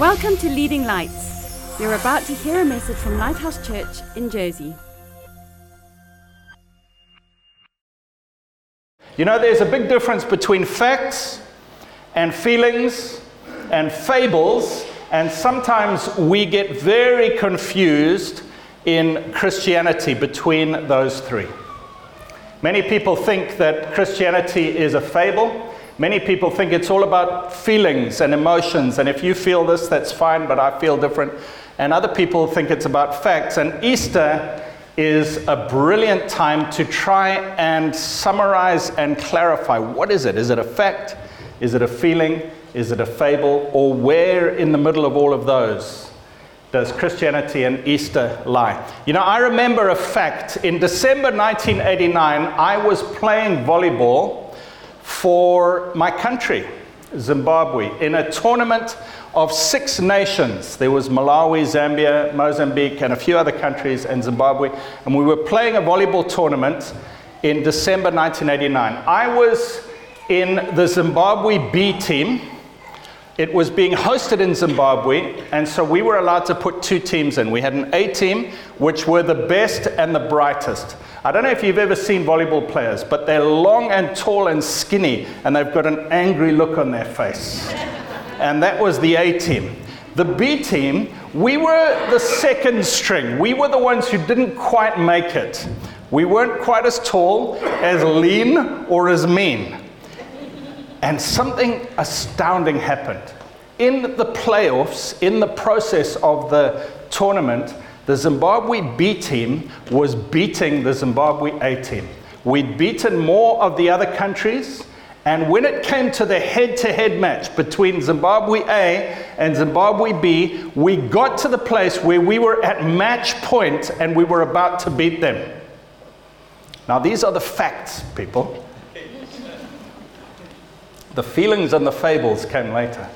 Welcome to Leading Lights. You're about to hear a message from Lighthouse Church in Jersey. You know, there's a big difference between facts and feelings and fables, and sometimes we get very confused in Christianity between those three. Many people think that Christianity is a fable. Many people think it's all about feelings and emotions, and if you feel this, that's fine, but I feel different. And other people think it's about facts. And Easter is a brilliant time to try and summarize and clarify what is it? Is it a fact? Is it a feeling? Is it a fable? Or where in the middle of all of those does Christianity and Easter lie? You know, I remember a fact. In December 1989, I was playing volleyball for my country, Zimbabwe, in a tournament of six nations. There was Malawi, Zambia, Mozambique, and a few other countries, and Zimbabwe. And we were playing a volleyball tournament in December 1989. I was in the Zimbabwe B team. It was being hosted in Zimbabwe, and so we were allowed to put two teams in. We had an A team, which were the best and the brightest. I don't know if you've ever seen volleyball players, but they're long and tall and skinny, and they've got an angry look on their face. and that was the A team. The B team, we were the second string. We were the ones who didn't quite make it. We weren't quite as tall, as lean, or as mean. And something astounding happened. In the playoffs, in the process of the tournament, the Zimbabwe B team was beating the Zimbabwe A team. We'd beaten more of the other countries, and when it came to the head to head match between Zimbabwe A and Zimbabwe B, we got to the place where we were at match point and we were about to beat them. Now, these are the facts, people. The feelings and the fables came later.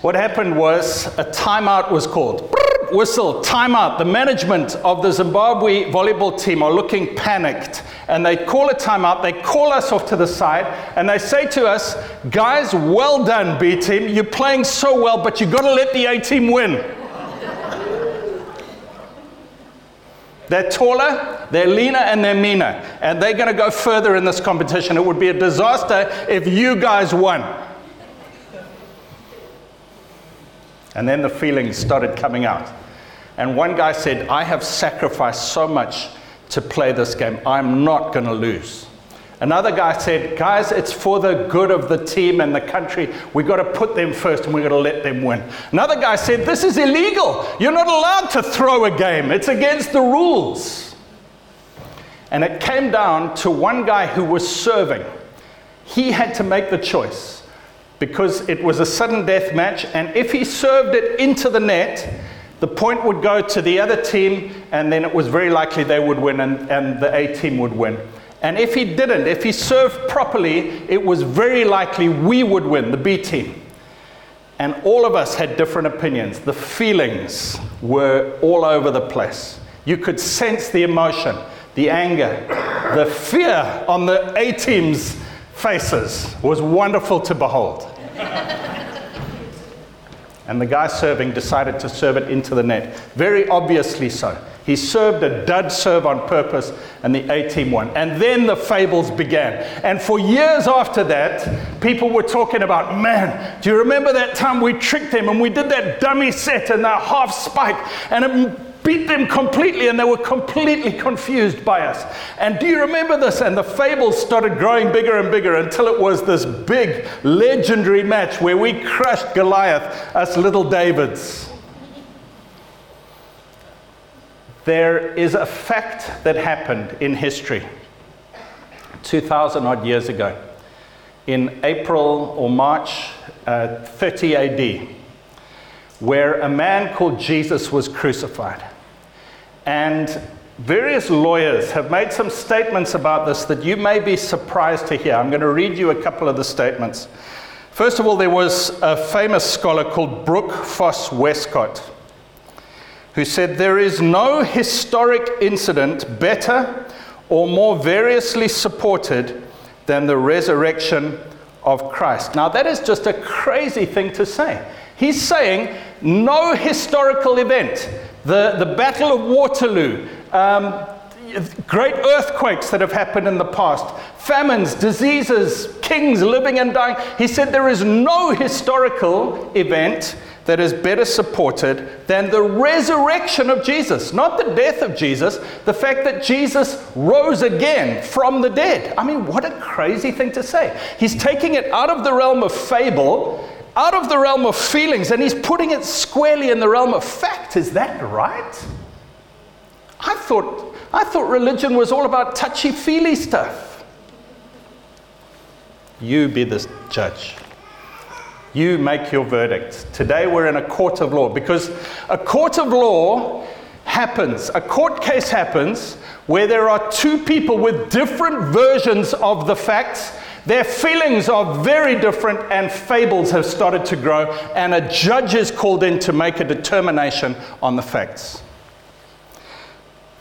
What happened was a timeout was called whistle, timeout. The management of the Zimbabwe volleyball team are looking panicked and they call a timeout. They call us off to the side and they say to us, Guys, well done, B team. You're playing so well, but you've got to let the A team win. They're taller, they're leaner, and they're meaner. And they're going to go further in this competition. It would be a disaster if you guys won. And then the feelings started coming out. And one guy said, I have sacrificed so much to play this game. I'm not going to lose. Another guy said, Guys, it's for the good of the team and the country. We've got to put them first and we've got to let them win. Another guy said, This is illegal. You're not allowed to throw a game, it's against the rules. And it came down to one guy who was serving. He had to make the choice because it was a sudden death match, and if he served it into the net, the point would go to the other team, and then it was very likely they would win and, and the A team would win. And if he didn't, if he served properly, it was very likely we would win, the B team. And all of us had different opinions. The feelings were all over the place. You could sense the emotion, the anger, the fear on the A team's faces was wonderful to behold. And the guy serving decided to serve it into the net. Very obviously so. He served a dud serve on purpose, and the A team won. And then the fables began. And for years after that, people were talking about, man, do you remember that time we tricked them and we did that dummy set and that half spike? And it beat them completely and they were completely confused by us. And do you remember this? And the fables started growing bigger and bigger until it was this big, legendary match where we crushed Goliath, us little Davids. There is a fact that happened in history 2,000 odd years ago. In April or March uh, 30 AD, where a man called Jesus was crucified. And various lawyers have made some statements about this that you may be surprised to hear. I'm going to read you a couple of the statements. First of all, there was a famous scholar called Brooke Foss Westcott who said, There is no historic incident better or more variously supported than the resurrection of Christ. Now, that is just a crazy thing to say. He's saying no historical event, the, the Battle of Waterloo, um, great earthquakes that have happened in the past, famines, diseases, kings living and dying. He said there is no historical event that is better supported than the resurrection of Jesus, not the death of Jesus, the fact that Jesus rose again from the dead. I mean, what a crazy thing to say. He's taking it out of the realm of fable, out of the realm of feelings, and he's putting it squarely in the realm of fact. Is that right? I thought, I thought religion was all about touchy feely stuff. You be the judge. You make your verdict. Today we're in a court of law because a court of law happens, a court case happens where there are two people with different versions of the facts. Their feelings are very different, and fables have started to grow, and a judge is called in to make a determination on the facts.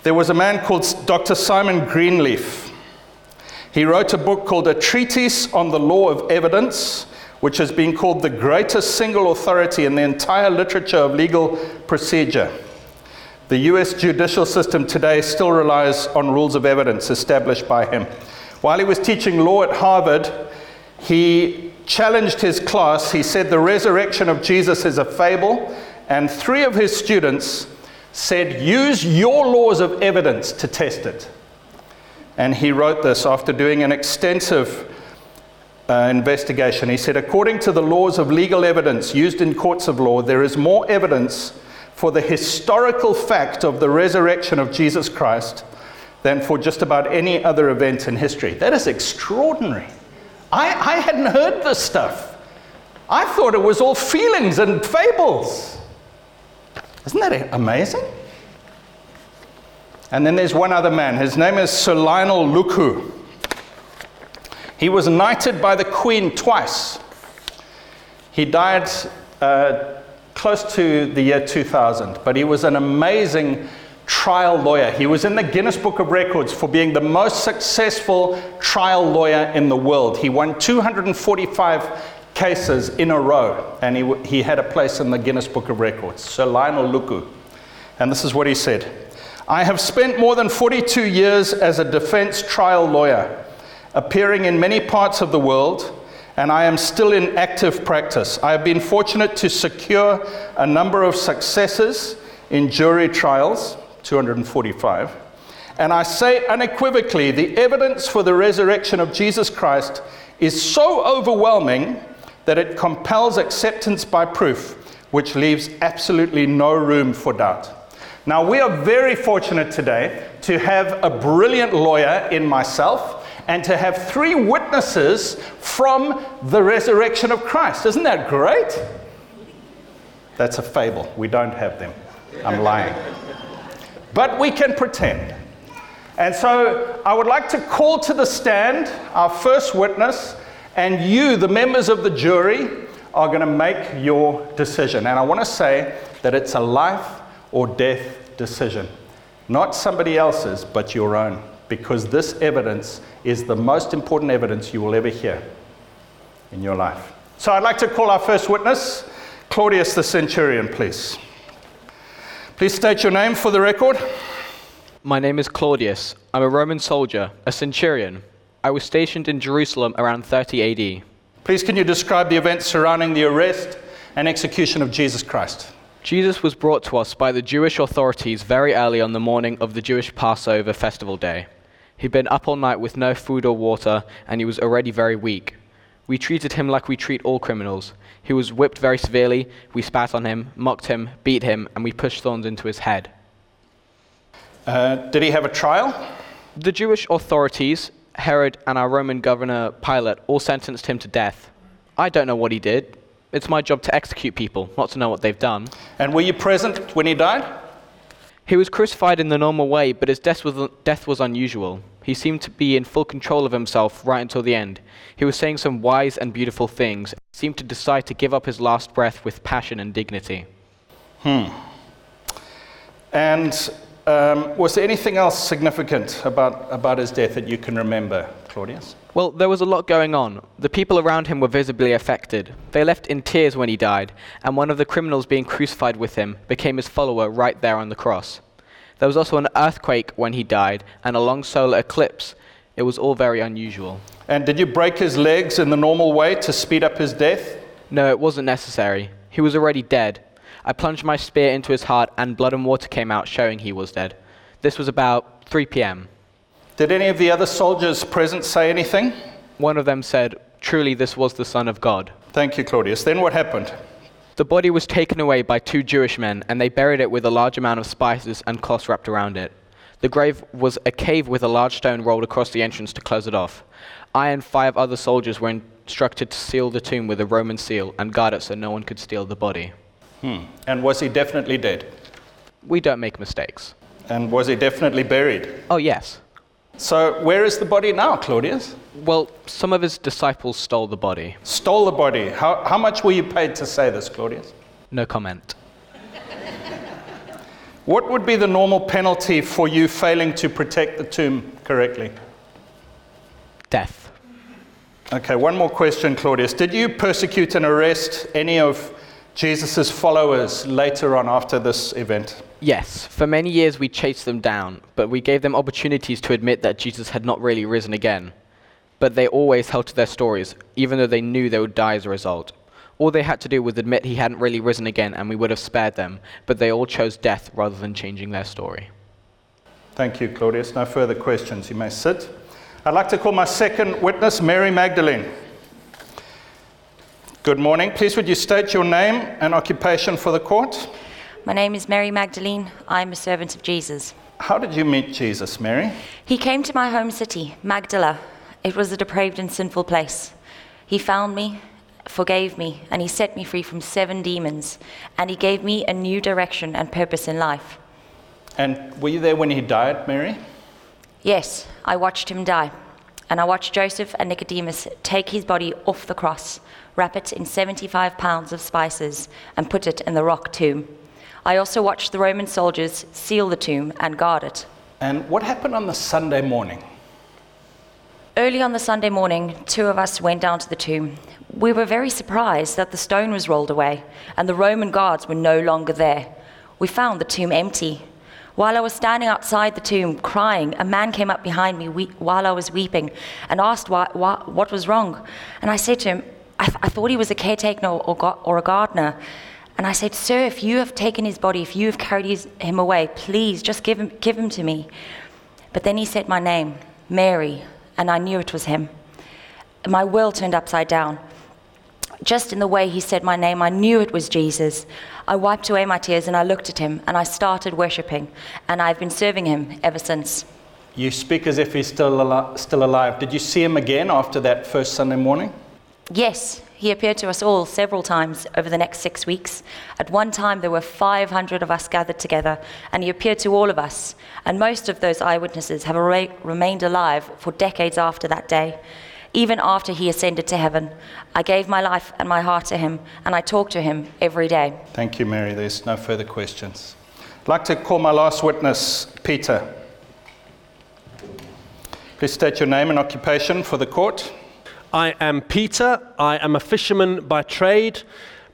There was a man called Dr. Simon Greenleaf. He wrote a book called A Treatise on the Law of Evidence which has been called the greatest single authority in the entire literature of legal procedure. The US judicial system today still relies on rules of evidence established by him. While he was teaching law at Harvard, he challenged his class. He said the resurrection of Jesus is a fable, and three of his students said, Use your laws of evidence to test it. And he wrote this after doing an extensive uh, investigation. He said, according to the laws of legal evidence used in courts of law, there is more evidence for the historical fact of the resurrection of Jesus Christ than for just about any other event in history. That is extraordinary. I, I hadn't heard this stuff. I thought it was all feelings and fables. Isn't that amazing? And then there's one other man. His name is Sir Lionel Luckhoo. He was knighted by the Queen twice. He died uh, close to the year 2000, but he was an amazing trial lawyer. He was in the Guinness Book of Records for being the most successful trial lawyer in the world. He won 245 cases in a row, and he, he had a place in the Guinness Book of Records. Sir Lionel Luckhoo. And this is what he said I have spent more than 42 years as a defense trial lawyer appearing in many parts of the world, and I am still in active practice. I have been fortunate to secure a number of successes in jury trials, 245. And I say unequivocally the evidence for the resurrection of Jesus Christ is so overwhelming that it compels acceptance by proof, which leaves absolutely no room for doubt. Now, we are very fortunate today to have a brilliant lawyer in myself and to have three witnesses from the resurrection of Christ. Isn't that great? That's a fable. We don't have them. I'm lying. But we can pretend. And so I would like to call to the stand our first witness, and you, the members of the jury, are going to make your decision. And I want to say that it's a life or death decision, not somebody else's, but your own because this evidence is the most important evidence you will ever hear in your life. So I'd like to call our first witness, Claudius the centurion, please. Please state your name for the record. My name is Claudius. I'm a Roman soldier, a centurion. I was stationed in Jerusalem around 30 AD. Please, can you describe the events surrounding the arrest and execution of Jesus Christ? Jesus was brought to us by the Jewish authorities very early on the morning of the Jewish Passover festival day. He'd been up all night with no food or water, and he was already very weak. We treated him like we treat all criminals. He was whipped very severely, we spat on him, mocked him, beat him, and we pushed thorns into his head. Uh, did he have a trial? The Jewish authorities, Herod and our Roman governor Pilate, all sentenced him to death. I don't know what he did. It's my job to execute people, not to know what they've done. And were you present when he died? He was crucified in the normal way, but his death was, death was unusual. He seemed to be in full control of himself right until the end. He was saying some wise and beautiful things, seemed to decide to give up his last breath with passion and dignity. Hmm. And um, was there anything else significant about, about his death that you can remember? Claudius? Well, there was a lot going on. The people around him were visibly affected. They left in tears when he died, and one of the criminals being crucified with him became his follower right there on the cross. There was also an earthquake when he died, and a long solar eclipse. It was all very unusual. And did you break his legs in the normal way to speed up his death? No, it wasn't necessary. He was already dead. I plunged my spear into his heart, and blood and water came out, showing he was dead. This was about 3 p.m. Did any of the other soldiers present say anything? One of them said, Truly, this was the Son of God. Thank you, Claudius. Then what happened? The body was taken away by two Jewish men, and they buried it with a large amount of spices and cloths wrapped around it. The grave was a cave with a large stone rolled across the entrance to close it off. I and five other soldiers were instructed to seal the tomb with a Roman seal and guard it so no one could steal the body. Hmm. And was he definitely dead? We don't make mistakes. And was he definitely buried? Oh, yes. So, where is the body now, Claudius? Well, some of his disciples stole the body. Stole the body. How, how much were you paid to say this, Claudius? No comment. What would be the normal penalty for you failing to protect the tomb correctly? Death. Okay, one more question, Claudius. Did you persecute and arrest any of Jesus' followers later on after this event? Yes, for many years we chased them down, but we gave them opportunities to admit that Jesus had not really risen again. But they always held to their stories, even though they knew they would die as a result. All they had to do was admit he hadn't really risen again, and we would have spared them, but they all chose death rather than changing their story. Thank you, Claudius. No further questions. You may sit. I'd like to call my second witness, Mary Magdalene. Good morning. Please, would you state your name and occupation for the court? My name is Mary Magdalene. I'm a servant of Jesus. How did you meet Jesus, Mary? He came to my home city, Magdala. It was a depraved and sinful place. He found me, forgave me, and he set me free from seven demons, and he gave me a new direction and purpose in life. And were you there when he died, Mary? Yes, I watched him die, and I watched Joseph and Nicodemus take his body off the cross, wrap it in 75 pounds of spices, and put it in the rock tomb. I also watched the Roman soldiers seal the tomb and guard it. And what happened on the Sunday morning? Early on the Sunday morning, two of us went down to the tomb. We were very surprised that the stone was rolled away and the Roman guards were no longer there. We found the tomb empty. While I was standing outside the tomb crying, a man came up behind me we- while I was weeping and asked why, why, what was wrong. And I said to him, I, th- I thought he was a caretaker or, or, go- or a gardener. And I said, Sir, if you have taken his body, if you have carried his, him away, please just give him, give him to me. But then he said my name, Mary, and I knew it was him. My world turned upside down. Just in the way he said my name, I knew it was Jesus. I wiped away my tears and I looked at him and I started worshipping. And I've been serving him ever since. You speak as if he's still, al- still alive. Did you see him again after that first Sunday morning? Yes, he appeared to us all several times over the next six weeks. At one time, there were 500 of us gathered together, and he appeared to all of us. And most of those eyewitnesses have re- remained alive for decades after that day. Even after he ascended to heaven, I gave my life and my heart to him, and I talk to him every day. Thank you, Mary. There's no further questions. I'd like to call my last witness, Peter. Please state your name and occupation for the court. I am Peter. I am a fisherman by trade,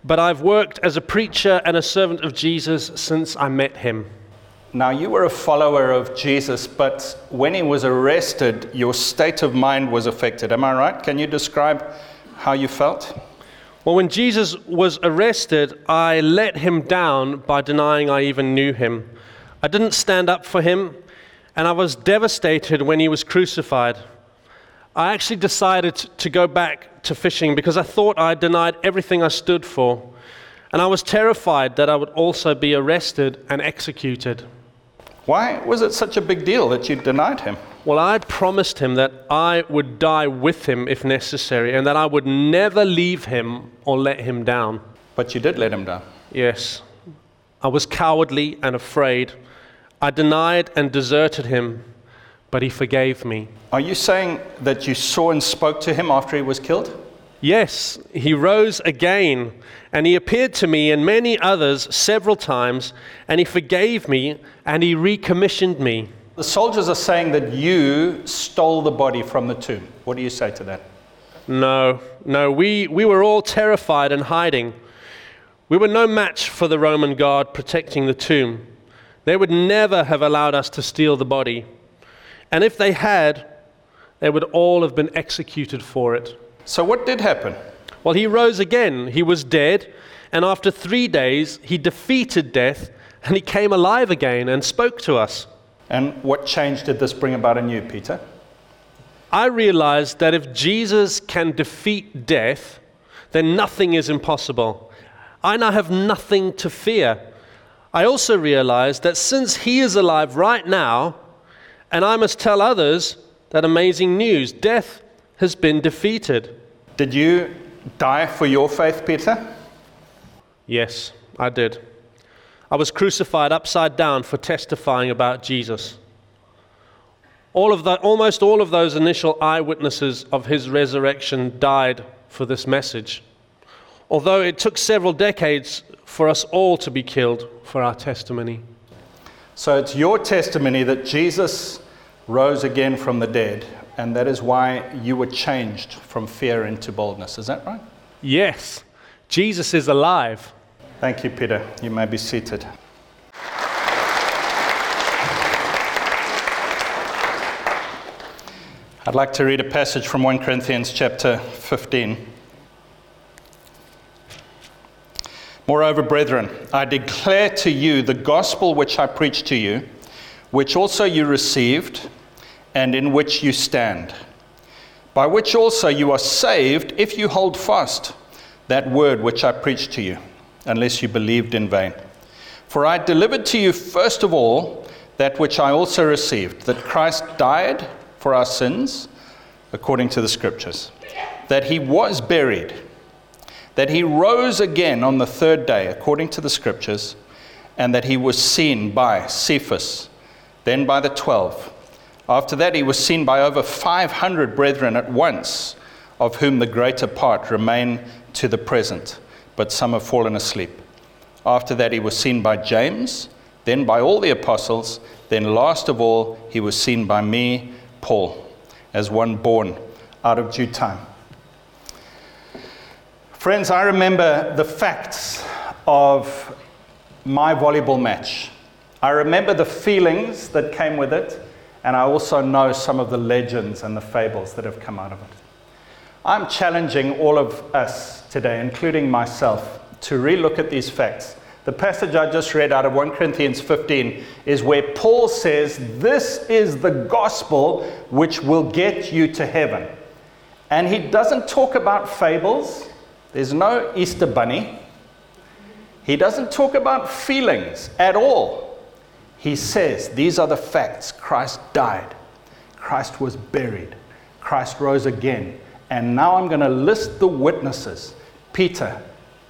but I've worked as a preacher and a servant of Jesus since I met him. Now, you were a follower of Jesus, but when he was arrested, your state of mind was affected. Am I right? Can you describe how you felt? Well, when Jesus was arrested, I let him down by denying I even knew him. I didn't stand up for him, and I was devastated when he was crucified. I actually decided to go back to fishing because I thought I denied everything I stood for. And I was terrified that I would also be arrested and executed. Why was it such a big deal that you denied him? Well, I promised him that I would die with him if necessary and that I would never leave him or let him down. But you did let him down. Yes. I was cowardly and afraid. I denied and deserted him, but he forgave me. Are you saying that you saw and spoke to him after he was killed? Yes, he rose again, and he appeared to me and many others several times, and he forgave me and he recommissioned me. The soldiers are saying that you stole the body from the tomb. What do you say to that? No, no, we, we were all terrified and hiding. We were no match for the Roman guard protecting the tomb. They would never have allowed us to steal the body. And if they had, they would all have been executed for it. So, what did happen? Well, he rose again. He was dead, and after three days, he defeated death, and he came alive again and spoke to us. And what change did this bring about in you, Peter? I realized that if Jesus can defeat death, then nothing is impossible. I now have nothing to fear. I also realized that since he is alive right now, and I must tell others that amazing news death has been defeated. Did you die for your faith, Peter? Yes, I did. I was crucified upside down for testifying about Jesus. All of the, almost all of those initial eyewitnesses of his resurrection died for this message. Although it took several decades for us all to be killed for our testimony. So it's your testimony that Jesus rose again from the dead, and that is why you were changed from fear into boldness. Is that right? Yes, Jesus is alive. Thank you, Peter. You may be seated. I'd like to read a passage from 1 Corinthians chapter 15. Moreover, brethren, I declare to you the gospel which I preached to you, which also you received, and in which you stand, by which also you are saved if you hold fast that word which I preached to you, unless you believed in vain. For I delivered to you first of all that which I also received, that Christ died for our sins, according to the Scriptures, that he was buried, that he rose again on the third day, according to the Scriptures, and that he was seen by Cephas, then by the twelve. After that, he was seen by over 500 brethren at once, of whom the greater part remain to the present, but some have fallen asleep. After that, he was seen by James, then by all the apostles, then last of all, he was seen by me, Paul, as one born out of due time. Friends, I remember the facts of my volleyball match. I remember the feelings that came with it, and I also know some of the legends and the fables that have come out of it. I'm challenging all of us today, including myself, to relook at these facts. The passage I just read out of 1 Corinthians 15 is where Paul says, This is the gospel which will get you to heaven. And he doesn't talk about fables, there's no Easter bunny. He doesn't talk about feelings at all. He says, These are the facts Christ died, Christ was buried, Christ rose again. And now I'm going to list the witnesses Peter,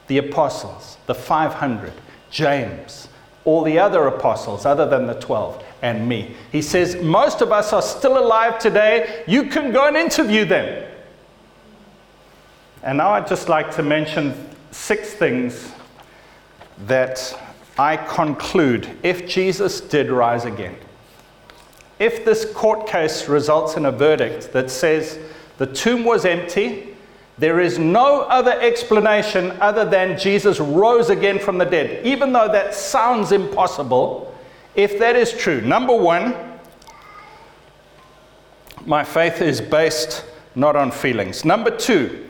the apostles, the 500, James, all the other apostles other than the 12, and me. He says, Most of us are still alive today. You can go and interview them. And now I'd just like to mention six things that I conclude if Jesus did rise again. If this court case results in a verdict that says the tomb was empty, there is no other explanation other than Jesus rose again from the dead, even though that sounds impossible. If that is true, number one, my faith is based not on feelings. Number two,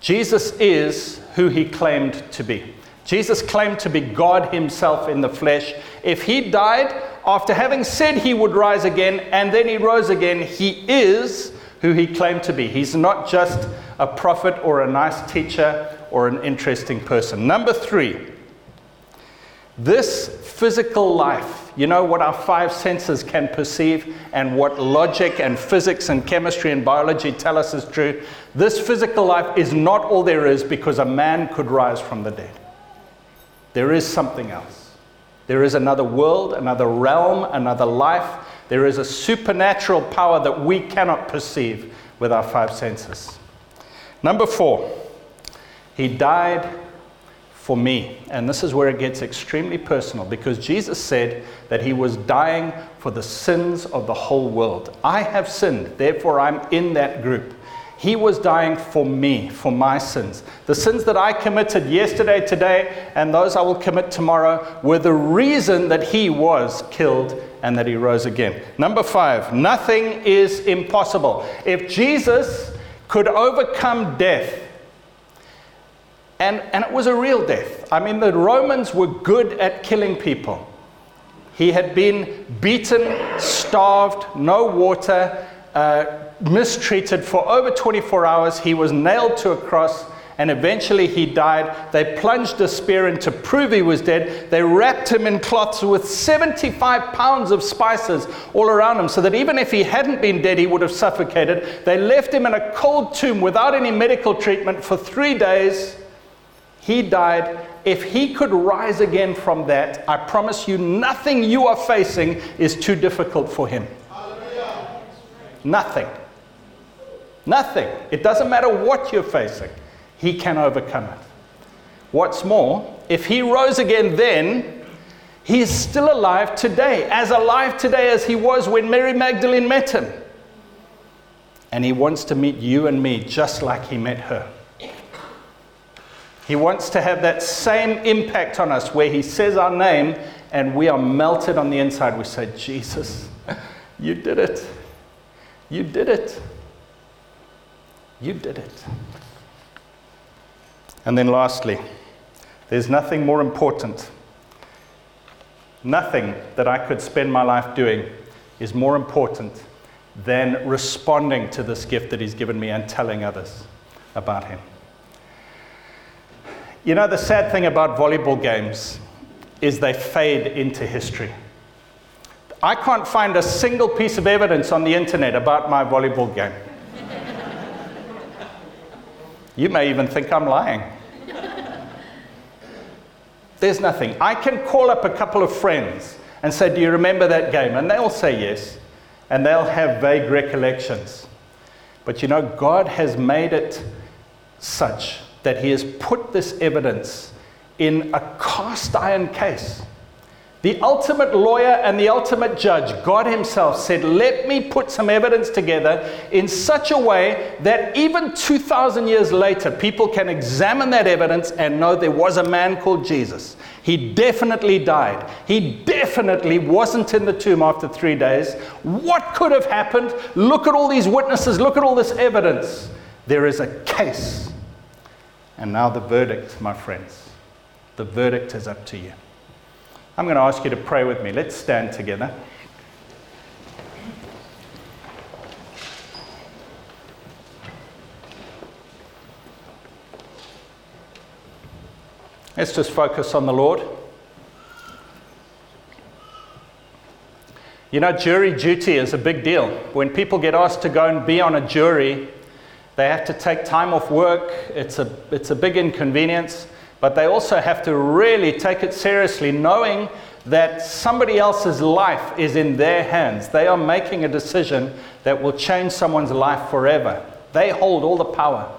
Jesus is who he claimed to be. Jesus claimed to be God himself in the flesh. If he died after having said he would rise again and then he rose again, he is who he claimed to be. He's not just a prophet or a nice teacher or an interesting person. Number three, this physical life, you know what our five senses can perceive and what logic and physics and chemistry and biology tell us is true. This physical life is not all there is because a man could rise from the dead. There is something else. There is another world, another realm, another life. There is a supernatural power that we cannot perceive with our five senses. Number four, he died for me. And this is where it gets extremely personal because Jesus said that he was dying for the sins of the whole world. I have sinned, therefore I'm in that group. He was dying for me, for my sins. The sins that I committed yesterday, today, and those I will commit tomorrow were the reason that he was killed and that he rose again. Number five, nothing is impossible. If Jesus could overcome death, and, and it was a real death. I mean, the Romans were good at killing people. He had been beaten, starved, no water, uh, mistreated for over 24 hours. He was nailed to a cross and eventually he died. They plunged a spear in to prove he was dead. They wrapped him in cloths with 75 pounds of spices all around him so that even if he hadn't been dead, he would have suffocated. They left him in a cold tomb without any medical treatment for three days. He died. If he could rise again from that, I promise you, nothing you are facing is too difficult for him. Nothing. Nothing. It doesn't matter what you're facing, he can overcome it. What's more, if he rose again then, he is still alive today, as alive today as he was when Mary Magdalene met him. And he wants to meet you and me just like he met her. He wants to have that same impact on us where He says our name and we are melted on the inside. We say, Jesus, you did it. You did it. You did it. And then lastly, there's nothing more important. Nothing that I could spend my life doing is more important than responding to this gift that He's given me and telling others about Him. You know, the sad thing about volleyball games is they fade into history. I can't find a single piece of evidence on the internet about my volleyball game. you may even think I'm lying. There's nothing. I can call up a couple of friends and say, Do you remember that game? And they'll say yes, and they'll have vague recollections. But you know, God has made it such that he has put this evidence in a cast iron case. The ultimate lawyer and the ultimate judge, God Himself, said, Let me put some evidence together in such a way that even 2,000 years later, people can examine that evidence and know there was a man called Jesus. He definitely died. He definitely wasn't in the tomb after three days. What could have happened? Look at all these witnesses, look at all this evidence. There is a case and now the verdict, my friends. The verdict is up to you. I'm going to ask you to pray with me. Let's stand together. Let's just focus on the Lord. You know, jury duty is a big deal. When people get asked to go and be on a jury, they have to take time off work. It's a, it's a big inconvenience. But they also have to really take it seriously, knowing that somebody else's life is in their hands. They are making a decision that will change someone's life forever. They hold all the power.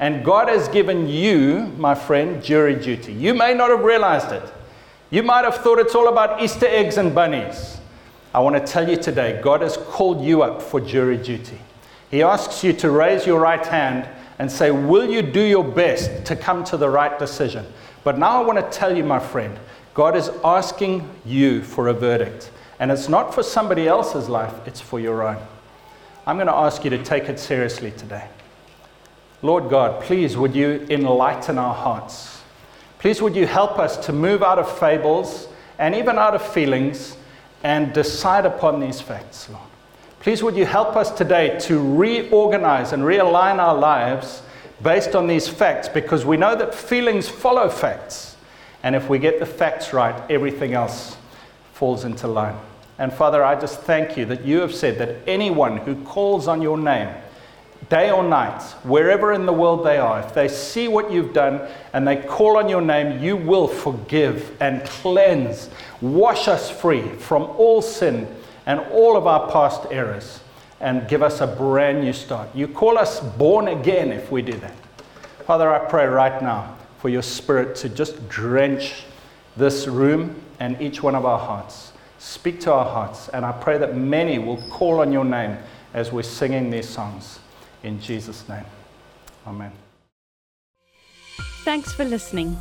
And God has given you, my friend, jury duty. You may not have realized it. You might have thought it's all about Easter eggs and bunnies. I want to tell you today, God has called you up for jury duty. He asks you to raise your right hand and say, Will you do your best to come to the right decision? But now I want to tell you, my friend, God is asking you for a verdict. And it's not for somebody else's life, it's for your own. I'm going to ask you to take it seriously today. Lord God, please would you enlighten our hearts? Please would you help us to move out of fables and even out of feelings and decide upon these facts, Lord. Please, would you help us today to reorganize and realign our lives based on these facts because we know that feelings follow facts. And if we get the facts right, everything else falls into line. And Father, I just thank you that you have said that anyone who calls on your name, day or night, wherever in the world they are, if they see what you've done and they call on your name, you will forgive and cleanse, wash us free from all sin and all of our past errors and give us a brand new start. You call us born again if we do that. Father, I pray right now for your spirit to just drench this room and each one of our hearts. Speak to our hearts, and I pray that many will call on your name as we're singing these songs. In Jesus' name. Amen. Thanks for listening.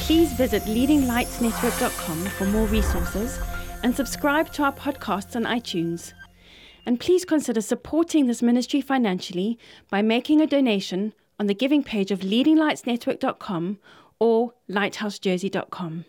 Please visit leadinglightsnetwork.com for more resources and subscribe to our podcasts on iTunes. And please consider supporting this ministry financially by making a donation on the giving page of leadinglightsnetwork.com or lighthousejersey.com.